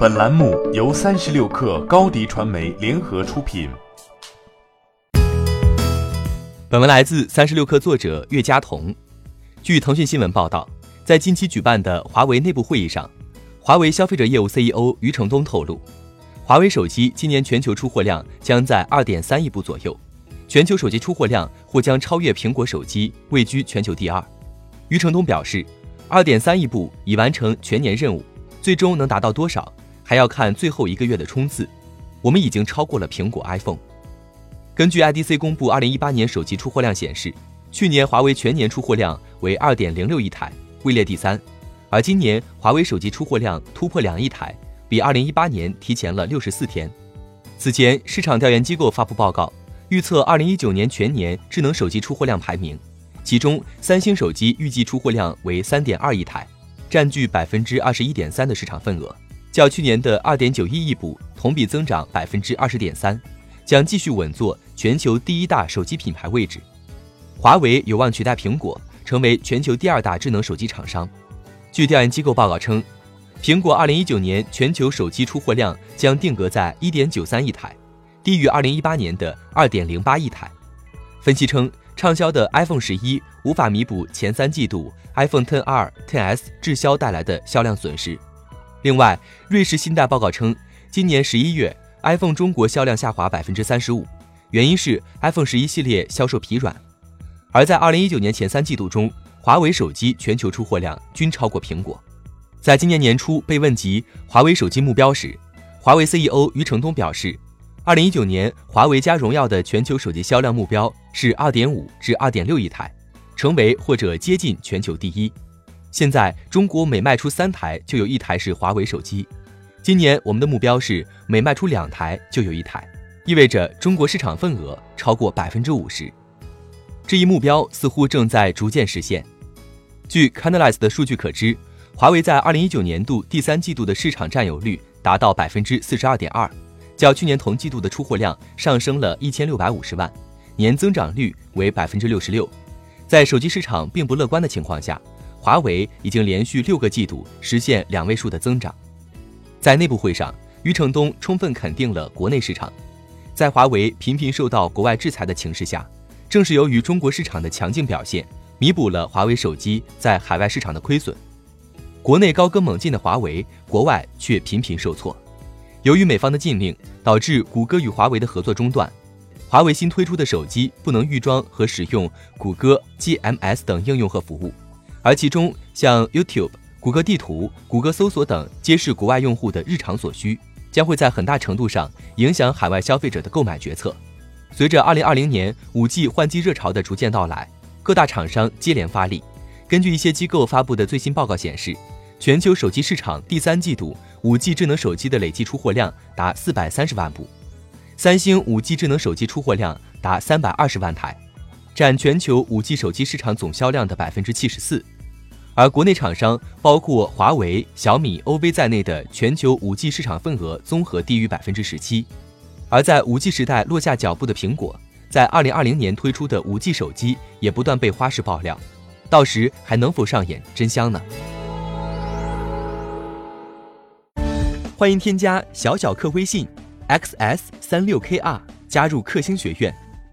本栏目由三十六氪高低传媒联合出品。本文来自三十六氪作者岳佳彤。据腾讯新闻报道，在近期举办的华为内部会议上，华为消费者业务 CEO 余承东透露，华为手机今年全球出货量将在二点三亿部左右，全球手机出货量或将超越苹果手机，位居全球第二。余承东表示，二点三亿部已完成全年任务，最终能达到多少？还要看最后一个月的冲刺，我们已经超过了苹果 iPhone。根据 IDC 公布2018年手机出货量显示，去年华为全年出货量为2.06亿台，位列第三，而今年华为手机出货量突破两亿台，比2018年提前了64天。此前，市场调研机构发布报告，预测2019年全年智能手机出货量排名，其中三星手机预计出货量为3.2亿台，占据百分之二十一点三的市场份额。较去年的二点九一亿部同比增长百分之二十点三，将继续稳坐全球第一大手机品牌位置。华为有望取代苹果，成为全球第二大智能手机厂商。据调研机构报告称，苹果二零一九年全球手机出货量将定格在一点九三亿台，低于二零一八年的二点零八亿台。分析称，畅销的 iPhone 十一无法弥补前三季度 iPhone XR、XS 滞销带来的销量损失。另外，瑞士信贷报告称，今年十一月 iPhone 中国销量下滑百分之三十五，原因是 iPhone 十一系列销售疲软。而在二零一九年前三季度中，华为手机全球出货量均超过苹果。在今年年初被问及华为手机目标时，华为 CEO 余承东表示，二零一九年华为加荣耀的全球手机销量目标是二点五至二点六亿台，成为或者接近全球第一。现在中国每卖出三台就有一台是华为手机，今年我们的目标是每卖出两台就有一台，意味着中国市场份额超过百分之五十。这一目标似乎正在逐渐实现。据 Canalys 的数据可知，华为在二零一九年度第三季度的市场占有率达到百分之四十二点二，较去年同季度的出货量上升了一千六百五十万，年增长率为百分之六十六。在手机市场并不乐观的情况下。华为已经连续六个季度实现两位数的增长。在内部会上，余承东充分肯定了国内市场。在华为频频受到国外制裁的情势下，正是由于中国市场的强劲表现，弥补了华为手机在海外市场的亏损。国内高歌猛进的华为，国外却频频受挫。由于美方的禁令，导致谷歌与华为的合作中断，华为新推出的手机不能预装和使用谷歌 GMS 等应用和服务。而其中，像 YouTube、谷歌地图、谷歌搜索等，皆是国外用户的日常所需，将会在很大程度上影响海外消费者的购买决策。随着2020年 5G 换机热潮的逐渐到来，各大厂商接连发力。根据一些机构发布的最新报告显示，全球手机市场第三季度 5G 智能手机的累计出货量达430万部，三星 5G 智能手机出货量达320万台。占全球五 G 手机市场总销量的百分之七十四，而国内厂商包括华为、小米、OV 在内的全球五 G 市场份额综合低于百分之十七。而在五 G 时代落下脚步的苹果，在二零二零年推出的五 G 手机也不断被花式爆料，到时还能否上演真香呢？欢迎添加小小客微信 xs 三六 kr 加入克星学院。